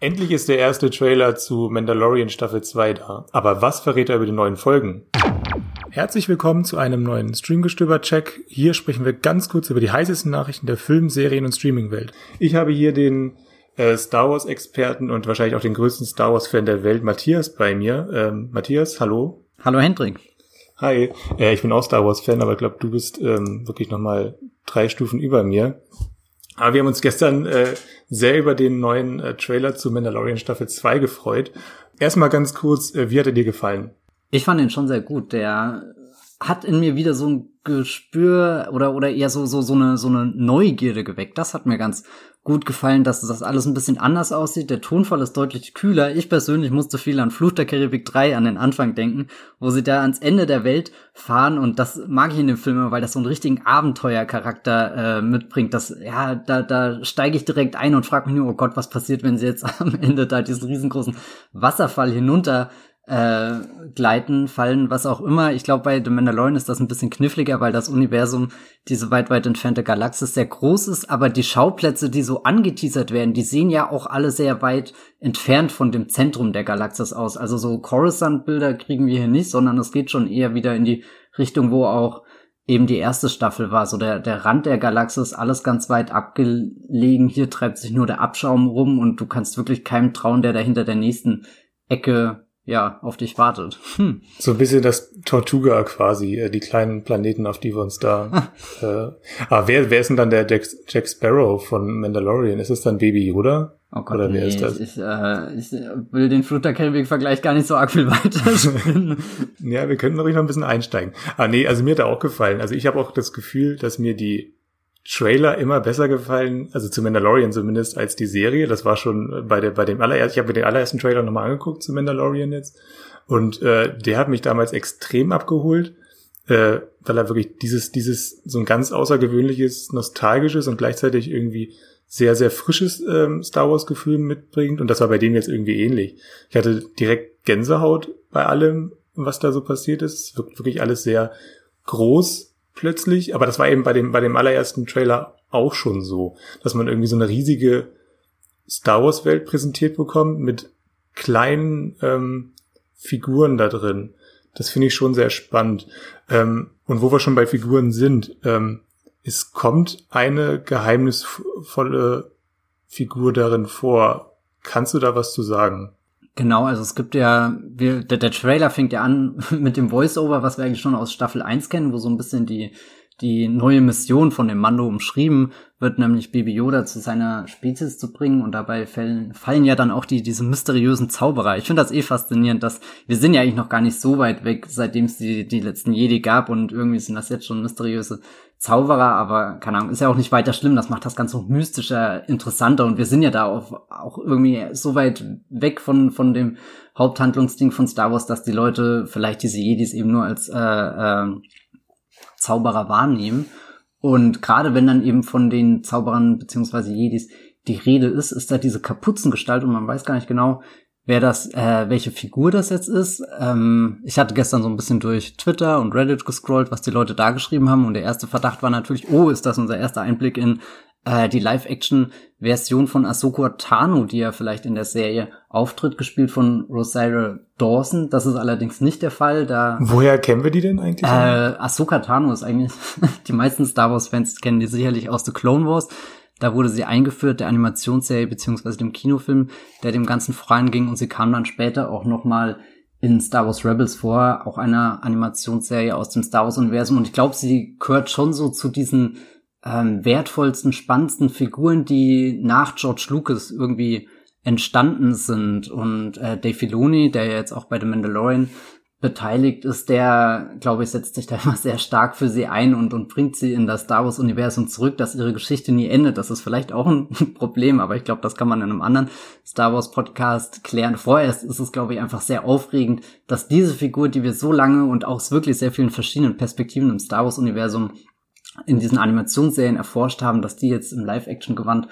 Endlich ist der erste Trailer zu Mandalorian Staffel 2 da. Aber was verrät er über die neuen Folgen? Herzlich willkommen zu einem neuen Streamgestöber-Check. Hier sprechen wir ganz kurz über die heißesten Nachrichten der Film-, Serien- und Streaming-Welt. Ich habe hier den äh, Star Wars-Experten und wahrscheinlich auch den größten Star Wars-Fan der Welt, Matthias, bei mir. Ähm, Matthias, hallo. Hallo Hendrik. Hi, äh, ich bin auch Star Wars-Fan, aber ich glaube, du bist ähm, wirklich nochmal drei Stufen über mir. Aber wir haben uns gestern äh, sehr über den neuen äh, Trailer zu Mandalorian Staffel 2 gefreut. Erstmal ganz kurz, äh, wie hat er dir gefallen? Ich fand ihn schon sehr gut. Der hat in mir wieder so ein Gespür oder oder eher so so so eine so eine Neugierde geweckt. Das hat mir ganz gut gefallen, dass das alles ein bisschen anders aussieht. Der Tonfall ist deutlich kühler. Ich persönlich musste viel an Fluch der Karibik 3 an den Anfang denken, wo sie da ans Ende der Welt fahren und das mag ich in dem Film, weil das so einen richtigen Abenteuercharakter äh, mitbringt. Das ja, da da steige ich direkt ein und frage mich nur, oh Gott, was passiert, wenn sie jetzt am Ende da diesen riesengroßen Wasserfall hinunter äh, gleiten, fallen, was auch immer. Ich glaube, bei The Mandalorian ist das ein bisschen kniffliger, weil das Universum, diese weit, weit entfernte Galaxis, sehr groß ist, aber die Schauplätze, die so angeteasert werden, die sehen ja auch alle sehr weit entfernt von dem Zentrum der Galaxis aus. Also so Coruscant-Bilder kriegen wir hier nicht, sondern es geht schon eher wieder in die Richtung, wo auch eben die erste Staffel war, so der, der Rand der Galaxis, alles ganz weit abgelegen. Hier treibt sich nur der Abschaum rum und du kannst wirklich keinem trauen, der da hinter der nächsten Ecke ja, auf dich wartet. Hm. So ein bisschen das Tortuga quasi, äh, die kleinen Planeten, auf die wir uns da. äh, ah, wer, wer ist denn dann der Jack, Jack Sparrow von Mandalorian? Ist es dann Baby Yoda? Oh Gott, Oder wer nee, ist das? Ich, äh, ich will den Flutter-Kelvig-Vergleich gar nicht so arg viel weiter ja, wir könnten ruhig noch ein bisschen einsteigen. Ah nee, also mir hat er auch gefallen. Also ich habe auch das Gefühl, dass mir die Trailer immer besser gefallen, also zu Mandalorian zumindest, als die Serie. Das war schon bei, der, bei dem allerersten, ich habe mir den allerersten Trailer nochmal angeguckt zu Mandalorian jetzt. Und äh, der hat mich damals extrem abgeholt, äh, weil er wirklich dieses, dieses, so ein ganz außergewöhnliches, nostalgisches und gleichzeitig irgendwie sehr, sehr frisches ähm, Star Wars-Gefühl mitbringt. Und das war bei dem jetzt irgendwie ähnlich. Ich hatte direkt Gänsehaut bei allem, was da so passiert ist. Wirklich alles sehr groß, plötzlich, aber das war eben bei dem, bei dem allerersten Trailer auch schon so, dass man irgendwie so eine riesige Star Wars Welt präsentiert bekommt mit kleinen ähm, Figuren da drin. Das finde ich schon sehr spannend. Ähm, und wo wir schon bei Figuren sind, ähm, es kommt eine geheimnisvolle Figur darin vor. Kannst du da was zu sagen? Genau, also es gibt ja, wir, der, der Trailer fängt ja an mit dem Voice-Over, was wir eigentlich schon aus Staffel 1 kennen, wo so ein bisschen die, die neue Mission von dem Mando umschrieben wird, nämlich Baby Yoda zu seiner Spezies zu bringen und dabei fallen, fallen ja dann auch die, diese mysteriösen Zauberer. Ich finde das eh faszinierend, dass wir sind ja eigentlich noch gar nicht so weit weg, seitdem es die, die letzten Jedi gab und irgendwie sind das jetzt schon mysteriöse Zauberer, aber keine Ahnung, ist ja auch nicht weiter schlimm, das macht das Ganze noch mystischer, interessanter und wir sind ja da auf, auch irgendwie so weit weg von, von dem Haupthandlungsding von Star Wars, dass die Leute vielleicht diese Jedis eben nur als äh, äh, Zauberer wahrnehmen. Und gerade wenn dann eben von den Zauberern beziehungsweise Jedis die Rede ist, ist da diese Kapuzengestalt und man weiß gar nicht genau, wer das, äh, welche Figur das jetzt ist. Ähm, ich hatte gestern so ein bisschen durch Twitter und Reddit gescrollt, was die Leute da geschrieben haben. Und der erste Verdacht war natürlich, oh, ist das unser erster Einblick in äh, die Live-Action-Version von Ahsoka Tano, die ja vielleicht in der Serie auftritt, gespielt von Rosario Dawson. Das ist allerdings nicht der Fall. Da Woher kennen wir die denn eigentlich? Äh, Ahsoka Tano ist eigentlich, die meisten Star Wars-Fans kennen die sicherlich aus The Clone Wars. Da wurde sie eingeführt, der Animationsserie beziehungsweise dem Kinofilm, der dem Ganzen voranging und sie kam dann später auch nochmal in Star Wars Rebels vor, auch einer Animationsserie aus dem Star Wars Universum und ich glaube, sie gehört schon so zu diesen ähm, wertvollsten, spannendsten Figuren, die nach George Lucas irgendwie entstanden sind und äh, Dave Filoni, der ja jetzt auch bei The Mandalorian beteiligt ist, der, glaube ich, setzt sich da immer sehr stark für sie ein und, und bringt sie in das Star Wars-Universum zurück, dass ihre Geschichte nie endet. Das ist vielleicht auch ein Problem, aber ich glaube, das kann man in einem anderen Star Wars-Podcast klären. Vorerst ist es, glaube ich, einfach sehr aufregend, dass diese Figur, die wir so lange und aus wirklich sehr vielen verschiedenen Perspektiven im Star Wars-Universum in diesen Animationsserien erforscht haben, dass die jetzt im Live-Action-Gewand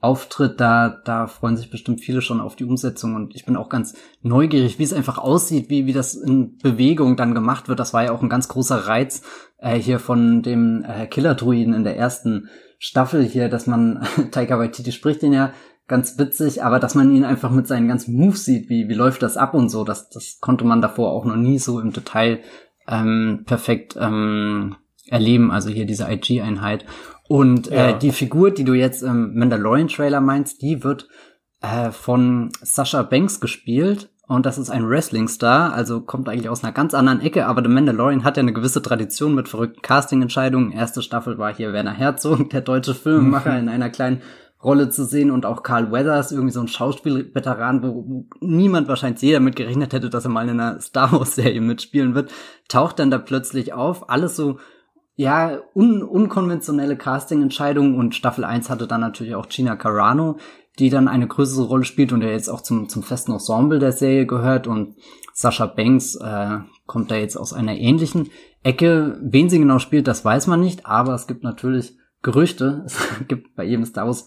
auftritt, da, da freuen sich bestimmt viele schon auf die Umsetzung und ich bin auch ganz neugierig, wie es einfach aussieht, wie, wie das in Bewegung dann gemacht wird. Das war ja auch ein ganz großer Reiz äh, hier von dem äh, Killer-Druiden in der ersten Staffel hier, dass man, Taika Waititi spricht den ja ganz witzig, aber dass man ihn einfach mit seinen ganzen Moves sieht, wie, wie läuft das ab und so, das, das konnte man davor auch noch nie so im Detail ähm, perfekt ähm, erleben, also hier diese IG-Einheit. Und äh, ja. äh, die Figur, die du jetzt im Mandalorian-Trailer meinst, die wird äh, von Sasha Banks gespielt. Und das ist ein Wrestling-Star, also kommt eigentlich aus einer ganz anderen Ecke, aber The Mandalorian hat ja eine gewisse Tradition mit verrückten Casting-Entscheidungen. Erste Staffel war hier Werner Herzog, der deutsche Filmemacher, in einer kleinen Rolle zu sehen und auch Carl Weathers, irgendwie so ein Schauspielveteran, wo niemand wahrscheinlich jeder mit gerechnet hätte, dass er mal in einer Star Wars Serie mitspielen wird, taucht dann da plötzlich auf. Alles so, ja, un unkonventionelle Casting-Entscheidungen und Staffel 1 hatte dann natürlich auch Gina Carano, die dann eine größere Rolle spielt und der jetzt auch zum, zum festen Ensemble der Serie gehört und Sascha Banks äh, kommt da jetzt aus einer ähnlichen Ecke. Wen sie genau spielt, das weiß man nicht, aber es gibt natürlich Gerüchte. Es gibt bei jedem Star Wars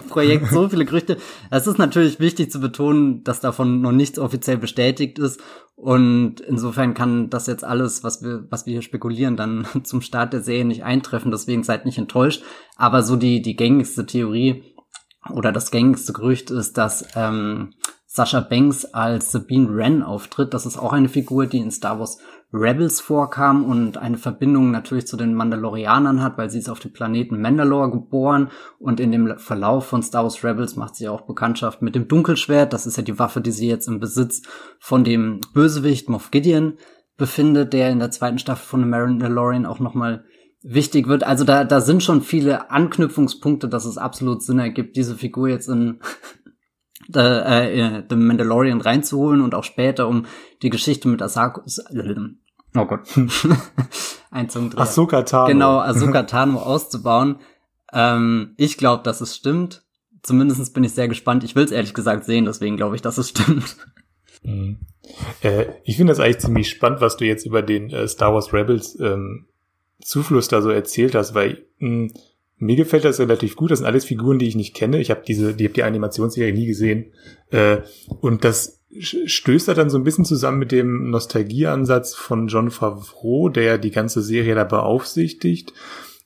Projekt so viele Gerüchte. Es ist natürlich wichtig zu betonen, dass davon noch nichts offiziell bestätigt ist. Und insofern kann das jetzt alles, was wir, was wir hier spekulieren, dann zum Start der Serie nicht eintreffen. Deswegen seid nicht enttäuscht. Aber so die, die gängigste Theorie oder das gängigste Gerücht ist, dass ähm, Sascha Banks als Sabine Wren auftritt. Das ist auch eine Figur, die in Star Wars Rebels vorkam und eine Verbindung natürlich zu den Mandalorianern hat, weil sie ist auf dem Planeten Mandalore geboren und in dem Verlauf von Star Wars Rebels macht sie auch Bekanntschaft mit dem Dunkelschwert. Das ist ja die Waffe, die sie jetzt im Besitz von dem Bösewicht Moff Gideon befindet, der in der zweiten Staffel von The Mandalorian auch nochmal wichtig wird. Also da, da sind schon viele Anknüpfungspunkte, dass es absolut Sinn ergibt, diese Figur jetzt in äh, äh, The Mandalorian reinzuholen und auch später, um die Geschichte mit Asako, oh Gott, ein Zungendreher. Ahsoka Tano. Genau, Ahsoka Tano auszubauen. Ähm, ich glaube, dass es stimmt. Zumindest bin ich sehr gespannt. Ich will es ehrlich gesagt sehen, deswegen glaube ich, dass es stimmt. Mhm. Äh, ich finde das eigentlich ziemlich spannend, was du jetzt über den äh, Star Wars Rebels ähm, Zufluss da so erzählt hast, weil mh, hm, mir gefällt das relativ gut. Das sind alles Figuren, die ich nicht kenne. Ich habe diese, die habe die Animationsserie nie gesehen. Äh, und das stößt da dann so ein bisschen zusammen mit dem Nostalgieansatz von John Favreau, der die ganze Serie da beaufsichtigt.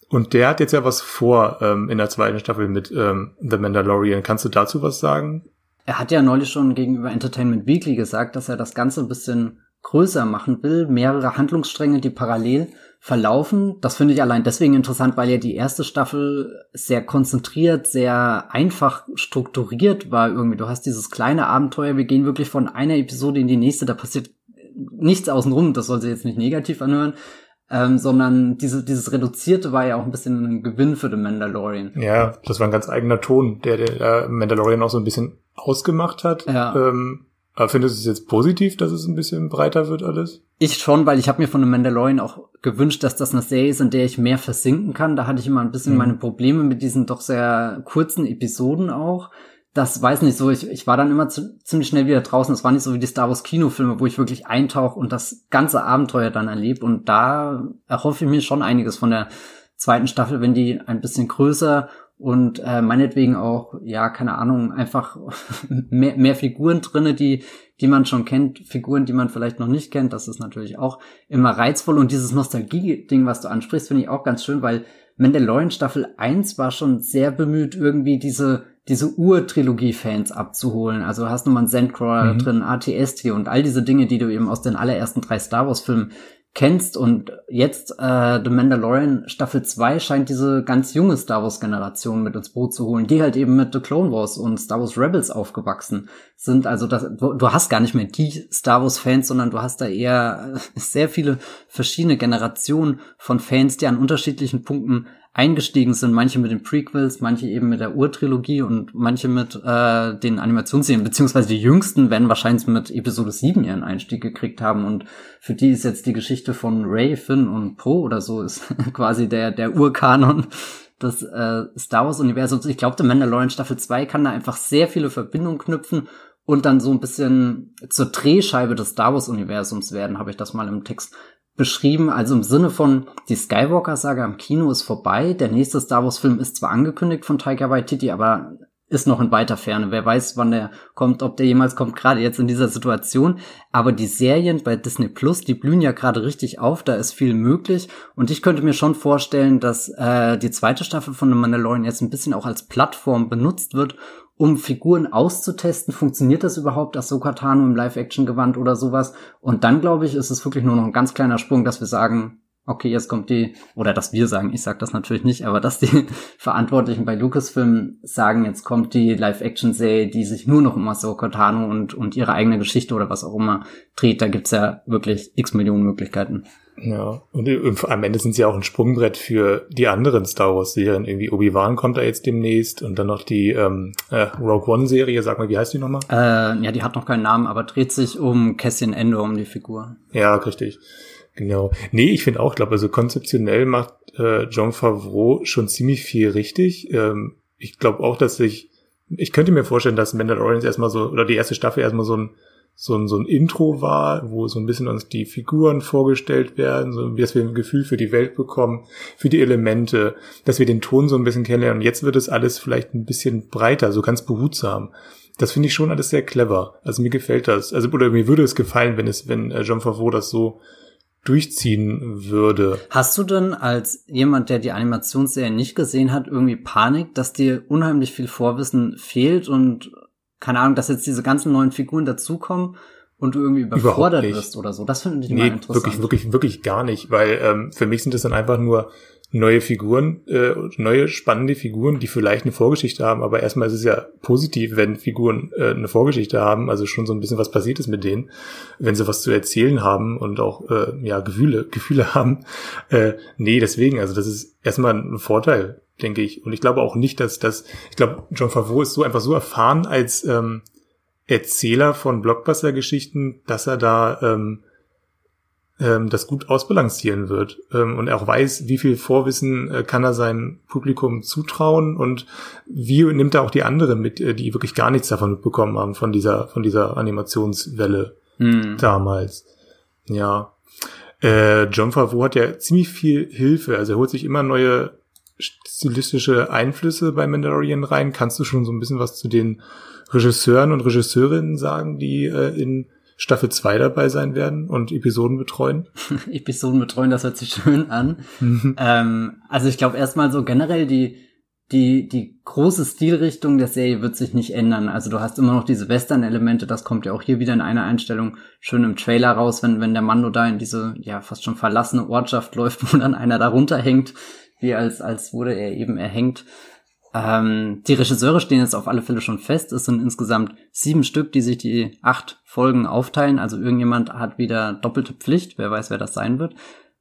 Und der hat jetzt ja was vor ähm, in der zweiten Staffel mit ähm, The Mandalorian. Kannst du dazu was sagen? Er hat ja neulich schon gegenüber Entertainment Weekly gesagt, dass er das Ganze ein bisschen größer machen will, mehrere Handlungsstränge, die parallel verlaufen. Das finde ich allein deswegen interessant, weil ja die erste Staffel sehr konzentriert, sehr einfach strukturiert war irgendwie. Du hast dieses kleine Abenteuer, wir gehen wirklich von einer Episode in die nächste, da passiert nichts außenrum, das soll sich jetzt nicht negativ anhören, ähm, sondern diese, dieses Reduzierte war ja auch ein bisschen ein Gewinn für den Mandalorian. Ja, das war ein ganz eigener Ton, der der Mandalorian auch so ein bisschen ausgemacht hat. Ja. Ähm, aber findest du es jetzt positiv, dass es ein bisschen breiter wird alles? Ich schon, weil ich habe mir von The Mandalorian auch gewünscht, dass das eine Serie ist, in der ich mehr versinken kann. Da hatte ich immer ein bisschen mhm. meine Probleme mit diesen doch sehr kurzen Episoden auch. Das weiß nicht so, ich, ich war dann immer zu, ziemlich schnell wieder draußen. Das war nicht so wie die Star Wars Kinofilme, wo ich wirklich eintauche und das ganze Abenteuer dann erlebe. Und da erhoffe ich mir schon einiges von der zweiten Staffel, wenn die ein bisschen größer und äh, meinetwegen auch, ja, keine Ahnung, einfach mehr, mehr Figuren drinne, die, die man schon kennt, Figuren, die man vielleicht noch nicht kennt. Das ist natürlich auch immer reizvoll. Und dieses Nostalgie-Ding, was du ansprichst, finde ich auch ganz schön, weil Mandalorian Staffel 1 war schon sehr bemüht, irgendwie diese, diese Ur-Trilogie-Fans abzuholen. Also hast du mal einen Sandcrawler mhm. drin, ATST und all diese Dinge, die du eben aus den allerersten drei Star Wars-Filmen kennst. Und jetzt äh, The Mandalorian Staffel 2 scheint diese ganz junge Star Wars Generation mit ins Boot zu holen, die halt eben mit The Clone Wars und Star Wars Rebels aufgewachsen sind. Also das, du hast gar nicht mehr die Star Wars Fans, sondern du hast da eher sehr viele verschiedene Generationen von Fans, die an unterschiedlichen Punkten eingestiegen sind, manche mit den Prequels, manche eben mit der Urtrilogie und manche mit äh, den Animationsserien, beziehungsweise die jüngsten werden wahrscheinlich mit Episode 7 ihren Einstieg gekriegt haben und für die ist jetzt die Geschichte von Ray, Finn und Poe oder so ist quasi der, der Urkanon des äh, Star Wars Universums. Ich glaube, der Mandalorian Staffel 2 kann da einfach sehr viele Verbindungen knüpfen und dann so ein bisschen zur Drehscheibe des Star Wars Universums werden, habe ich das mal im Text beschrieben, also im Sinne von, die Skywalker-Saga im Kino ist vorbei, der nächste Star Wars-Film ist zwar angekündigt von Taika Waititi, aber ist noch in weiter Ferne. Wer weiß, wann der kommt, ob der jemals kommt, gerade jetzt in dieser Situation. Aber die Serien bei Disney Plus, die blühen ja gerade richtig auf, da ist viel möglich. Und ich könnte mir schon vorstellen, dass äh, die zweite Staffel von The Mandalorian jetzt ein bisschen auch als Plattform benutzt wird, um Figuren auszutesten, funktioniert das überhaupt, Ahsoka Tano im Live-Action-Gewand oder sowas. Und dann, glaube ich, ist es wirklich nur noch ein ganz kleiner Sprung, dass wir sagen, okay, jetzt kommt die, oder dass wir sagen, ich sage das natürlich nicht, aber dass die Verantwortlichen bei Lucasfilm sagen, jetzt kommt die Live-Action-Serie, die sich nur noch um Ahsoka Tano und, und ihre eigene Geschichte oder was auch immer dreht. Da gibt's ja wirklich x Millionen Möglichkeiten. Ja, und am Ende sind sie auch ein Sprungbrett für die anderen Star Wars-Serien. Irgendwie Obi-Wan kommt da jetzt demnächst und dann noch die ähm, äh, Rogue One-Serie, sag mal, wie heißt die nochmal? Äh, ja, die hat noch keinen Namen, aber dreht sich um Cassian Endor, um die Figur. Ja, richtig. Genau. Nee, ich finde auch, glaube also konzeptionell macht äh, John Favreau schon ziemlich viel richtig. Ähm, ich glaube auch, dass ich, ich könnte mir vorstellen, dass Mandalorian erstmal so, oder die erste Staffel erstmal so ein so ein, so ein Intro war, wo so ein bisschen uns die Figuren vorgestellt werden, so dass wir ein Gefühl für die Welt bekommen, für die Elemente, dass wir den Ton so ein bisschen kennenlernen. Und jetzt wird es alles vielleicht ein bisschen breiter, so ganz behutsam. Das finde ich schon alles sehr clever. Also mir gefällt das. Also, oder mir würde es gefallen, wenn es, wenn äh, John Favreau das so durchziehen würde. Hast du denn als jemand, der die Animationsserie nicht gesehen hat, irgendwie Panik, dass dir unheimlich viel Vorwissen fehlt und keine Ahnung, dass jetzt diese ganzen neuen Figuren dazukommen und du irgendwie überfordert wirst oder so. Das finde ich nee, mal interessant. Wirklich, wirklich, wirklich gar nicht, weil ähm, für mich sind das dann einfach nur neue Figuren, äh, neue spannende Figuren, die vielleicht eine Vorgeschichte haben, aber erstmal ist es ja positiv, wenn Figuren äh, eine Vorgeschichte haben, also schon so ein bisschen was passiert ist mit denen, wenn sie was zu erzählen haben und auch äh, ja Gefühle, Gefühle haben. Äh, nee, deswegen, also das ist erstmal ein Vorteil denke ich. Und ich glaube auch nicht, dass das, ich glaube, John Favreau ist so einfach so erfahren als ähm, Erzähler von Blockbuster-Geschichten, dass er da ähm, ähm, das gut ausbalancieren wird ähm, und er auch weiß, wie viel Vorwissen äh, kann er seinem Publikum zutrauen und wie nimmt er auch die anderen mit, äh, die wirklich gar nichts davon mitbekommen haben von dieser von dieser Animationswelle mhm. damals. Ja, äh, John Favreau hat ja ziemlich viel Hilfe, also er holt sich immer neue stilistische Einflüsse bei Mandalorian rein? Kannst du schon so ein bisschen was zu den Regisseuren und Regisseurinnen sagen, die äh, in Staffel 2 dabei sein werden und Episoden betreuen? Episoden betreuen, das hört sich schön an. Mhm. ähm, also ich glaube erstmal so generell die die, die große Stilrichtung der Serie wird sich nicht ändern. Also du hast immer noch diese Western-Elemente, das kommt ja auch hier wieder in einer Einstellung schön im Trailer raus, wenn, wenn der Mando da in diese, ja, fast schon verlassene Ortschaft läuft, wo dann einer da runterhängt wie als, als wurde er eben erhängt. Ähm, die Regisseure stehen jetzt auf alle Fälle schon fest. Es sind insgesamt sieben Stück, die sich die acht Folgen aufteilen. Also irgendjemand hat wieder doppelte Pflicht. Wer weiß, wer das sein wird.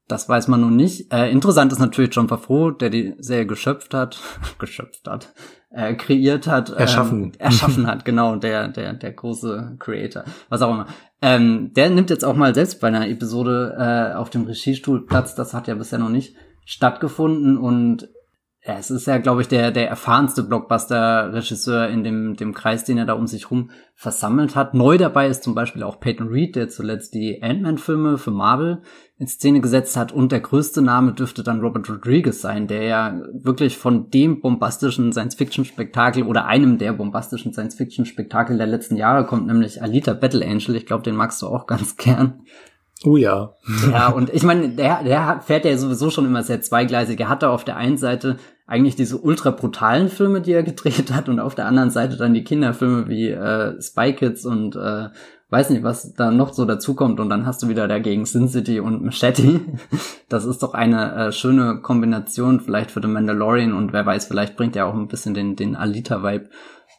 Das weiß man nun nicht. Äh, interessant ist natürlich John Favreau, der die Serie geschöpft hat, geschöpft hat, äh, kreiert hat, ähm, erschaffen, erschaffen hat, genau, der, der, der große Creator, was auch immer. Ähm, der nimmt jetzt auch mal selbst bei einer Episode äh, auf dem Regiestuhl Platz. Das hat er bisher noch nicht stattgefunden und ja, es ist ja, glaube ich, der, der erfahrenste Blockbuster-Regisseur in dem, dem Kreis, den er da um sich rum versammelt hat. Neu dabei ist zum Beispiel auch Peyton Reed, der zuletzt die Ant-Man-Filme für Marvel in Szene gesetzt hat. Und der größte Name dürfte dann Robert Rodriguez sein, der ja wirklich von dem bombastischen Science-Fiction-Spektakel oder einem der bombastischen Science-Fiction-Spektakel der letzten Jahre kommt, nämlich Alita Battle Angel. Ich glaube, den magst du auch ganz gern. Oh ja. Ja, und ich meine, der, der fährt ja sowieso schon immer sehr zweigleisig. Er hat da auf der einen Seite eigentlich diese ultra brutalen Filme, die er gedreht hat, und auf der anderen Seite dann die Kinderfilme wie äh, Spy Kids und äh, weiß nicht, was da noch so dazukommt. Und dann hast du wieder dagegen Sin City und Machete. Das ist doch eine äh, schöne Kombination vielleicht für The Mandalorian und wer weiß, vielleicht bringt er auch ein bisschen den, den Alita-Vibe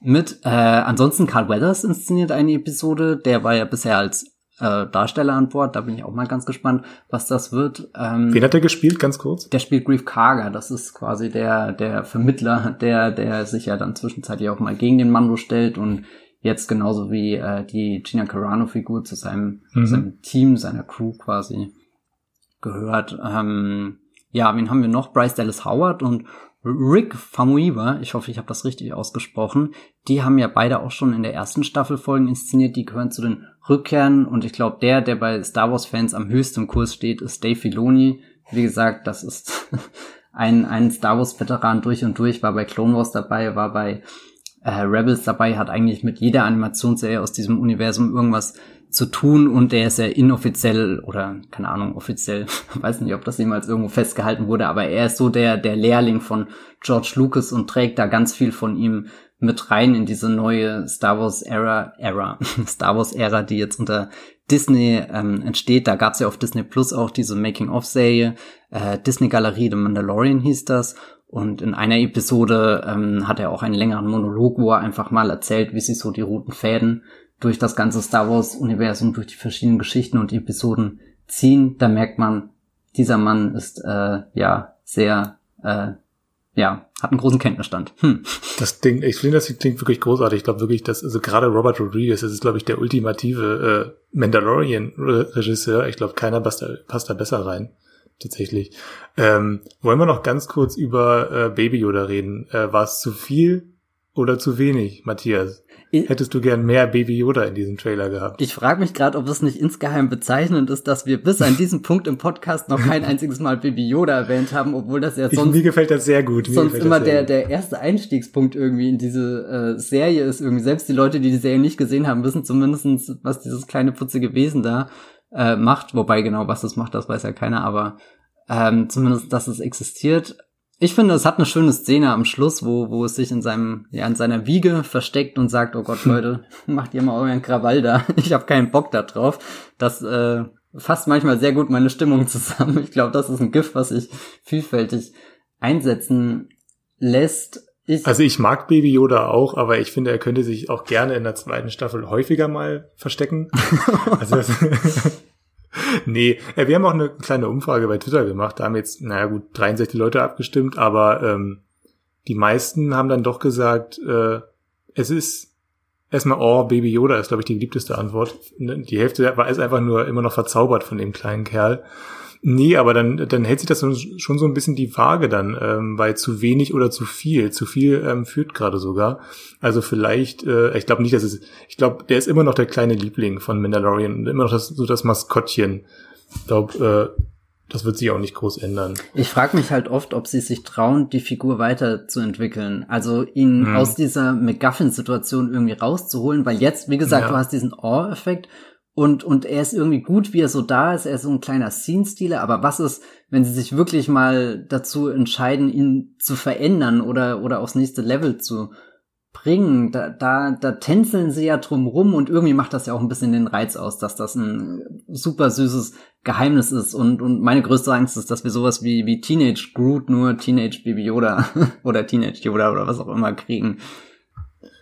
mit. Äh, ansonsten Carl Weathers inszeniert eine Episode. Der war ja bisher als äh, Darsteller an Bord. Da bin ich auch mal ganz gespannt, was das wird. Ähm, Wen hat er gespielt, ganz kurz? Der spielt Grief Karger. Das ist quasi der, der Vermittler, der, der sich ja dann zwischenzeitlich auch mal gegen den Mando stellt und jetzt genauso wie äh, die Gina Carano-Figur zu seinem, mhm. seinem Team, seiner Crew quasi gehört. Ähm, ja, wen haben wir noch? Bryce Dallas Howard und Rick Famuyiwa, ich hoffe, ich habe das richtig ausgesprochen, die haben ja beide auch schon in der ersten Staffel Folgen inszeniert, die gehören zu den Rückkehren und ich glaube, der, der bei Star Wars Fans am höchsten Kurs steht, ist Dave Filoni. Wie gesagt, das ist ein, ein Star Wars Veteran durch und durch, war bei Clone Wars dabei, war bei äh, Rebels dabei, hat eigentlich mit jeder Animationsserie aus diesem Universum irgendwas zu tun und der ist ja inoffiziell oder keine Ahnung, offiziell, weiß nicht, ob das jemals irgendwo festgehalten wurde, aber er ist so der, der Lehrling von George Lucas und trägt da ganz viel von ihm mit rein in diese neue Star Wars Era, Era, Star Wars Ära, die jetzt unter Disney ähm, entsteht. Da gab's ja auf Disney Plus auch diese Making-of-Serie, äh, Disney Galerie The Mandalorian hieß das. Und in einer Episode ähm, hat er auch einen längeren Monolog, wo er einfach mal erzählt, wie sich so die roten Fäden durch das ganze Star Wars-Universum, durch die verschiedenen Geschichten und Episoden ziehen. Da merkt man, dieser Mann ist äh, ja sehr äh, ja, hat einen großen Kenntnisstand. Hm. Das Ding, ich finde, das klingt wirklich großartig. Ich glaube wirklich, dass, also gerade Robert Rodriguez, das ist, glaube ich, der ultimative äh, Mandalorian-Regisseur. Ich glaube, keiner passt da, passt da besser rein. Tatsächlich. Ähm, wollen wir noch ganz kurz über äh, Baby Yoda reden? Äh, War es zu viel oder zu wenig, Matthias? Hättest du gern mehr Baby Yoda in diesem Trailer gehabt? Ich frage mich gerade, ob es nicht insgeheim bezeichnend ist, dass wir bis an diesem Punkt im Podcast noch kein einziges Mal Baby Yoda erwähnt haben, obwohl das ja sonst. Ich, mir gefällt das sehr gut. Mir sonst immer der, der erste Einstiegspunkt irgendwie in diese äh, Serie ist. Irgendwie selbst die Leute, die die Serie nicht gesehen haben, wissen zumindestens, was dieses kleine putzige Wesen da äh, macht. Wobei genau was das macht, das weiß ja keiner, aber ähm, zumindest, dass es existiert. Ich finde, es hat eine schöne Szene am Schluss, wo, wo es sich in seinem, ja, in seiner Wiege versteckt und sagt, oh Gott, Leute, macht ihr mal euren Krawall da. Ich habe keinen Bock da drauf. Das äh, fasst manchmal sehr gut meine Stimmung zusammen. Ich glaube, das ist ein Gift, was sich vielfältig einsetzen lässt. Ich also ich mag Baby Yoda auch, aber ich finde, er könnte sich auch gerne in der zweiten Staffel häufiger mal verstecken. also nee, äh, wir haben auch eine kleine Umfrage bei Twitter gemacht. Da haben jetzt, naja gut, 63 Leute abgestimmt, aber ähm, die meisten haben dann doch gesagt, äh, es ist erstmal, oh, Baby Yoda ist, glaube ich, die beliebteste Antwort. Ne, die Hälfte war ist einfach nur immer noch verzaubert von dem kleinen Kerl. Nee, aber dann, dann hält sich das schon so ein bisschen die Waage dann, ähm, weil zu wenig oder zu viel. Zu viel ähm, führt gerade sogar. Also vielleicht, äh, ich glaube nicht, dass es, ich glaube, der ist immer noch der kleine Liebling von Mandalorian und immer noch das, so das Maskottchen. Ich glaube, äh, das wird sich auch nicht groß ändern. Ich frage mich halt oft, ob sie sich trauen, die Figur weiterzuentwickeln. Also ihn hm. aus dieser McGuffin-Situation irgendwie rauszuholen, weil jetzt, wie gesagt, ja. du hast diesen Awe-Effekt und, und er ist irgendwie gut, wie er so da ist. Er ist so ein kleiner Scene-Stealer. Aber was ist, wenn sie sich wirklich mal dazu entscheiden, ihn zu verändern oder, oder aufs nächste Level zu bringen? Da, da, da tänzeln sie ja drum rum und irgendwie macht das ja auch ein bisschen den Reiz aus, dass das ein super süßes Geheimnis ist. Und, und meine größte Angst ist, dass wir sowas wie, wie Teenage Groot nur Teenage Baby Yoda oder Teenage Yoda oder was auch immer kriegen.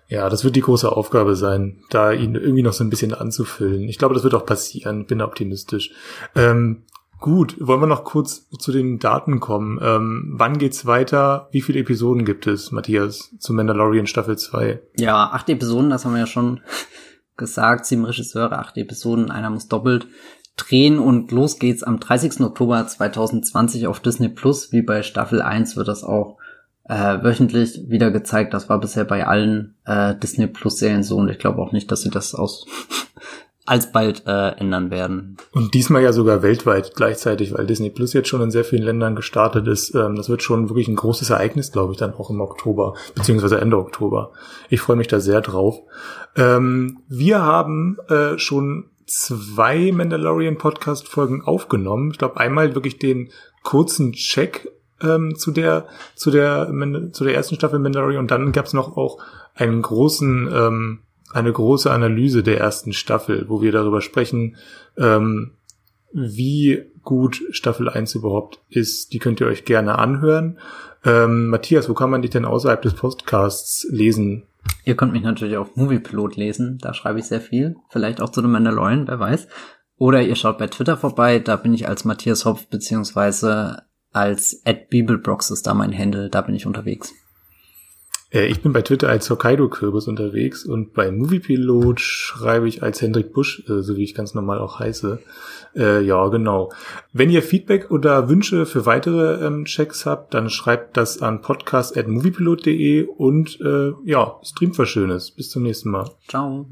Ja, das wird die große Aufgabe sein, da ihn irgendwie noch so ein bisschen anzufüllen. Ich glaube, das wird auch passieren, bin optimistisch. Ähm, gut, wollen wir noch kurz zu den Daten kommen. Ähm, wann geht's weiter? Wie viele Episoden gibt es, Matthias, zu Mandalorian Staffel 2? Ja, acht Episoden, das haben wir ja schon gesagt. Sieben Regisseure, acht Episoden, einer muss doppelt drehen und los geht's am 30. Oktober 2020 auf Disney Plus. Wie bei Staffel 1 wird das auch äh, wöchentlich wieder gezeigt. Das war bisher bei allen äh, Disney Plus Serien so und ich glaube auch nicht, dass sie das aus alsbald äh, ändern werden. Und diesmal ja sogar weltweit gleichzeitig, weil Disney Plus jetzt schon in sehr vielen Ländern gestartet ist. Ähm, das wird schon wirklich ein großes Ereignis, glaube ich, dann auch im Oktober, beziehungsweise Ende Oktober. Ich freue mich da sehr drauf. Ähm, wir haben äh, schon zwei Mandalorian Podcast Folgen aufgenommen. Ich glaube einmal wirklich den kurzen Check ähm, zu der zu der zu der ersten Staffel Mandalorian und dann gab es noch auch einen großen ähm, eine große Analyse der ersten Staffel, wo wir darüber sprechen, ähm, wie gut Staffel 1 überhaupt ist. Die könnt ihr euch gerne anhören. Ähm, Matthias, wo kann man dich denn außerhalb des Podcasts lesen? Ihr könnt mich natürlich auf Moviepilot lesen, da schreibe ich sehr viel. Vielleicht auch zu dem Mandalorian, wer weiß. Oder ihr schaut bei Twitter vorbei, da bin ich als Matthias Hopf beziehungsweise als Bibelbrox ist da mein Handle, da bin ich unterwegs. Äh, ich bin bei Twitter als Hokkaido-Kürbis unterwegs und bei Moviepilot schreibe ich als Hendrik Busch, äh, so wie ich ganz normal auch heiße. Äh, ja, genau. Wenn ihr Feedback oder Wünsche für weitere ähm, Checks habt, dann schreibt das an podcast.moviepilot.de und äh, ja, streamt was Schönes. Bis zum nächsten Mal. Ciao.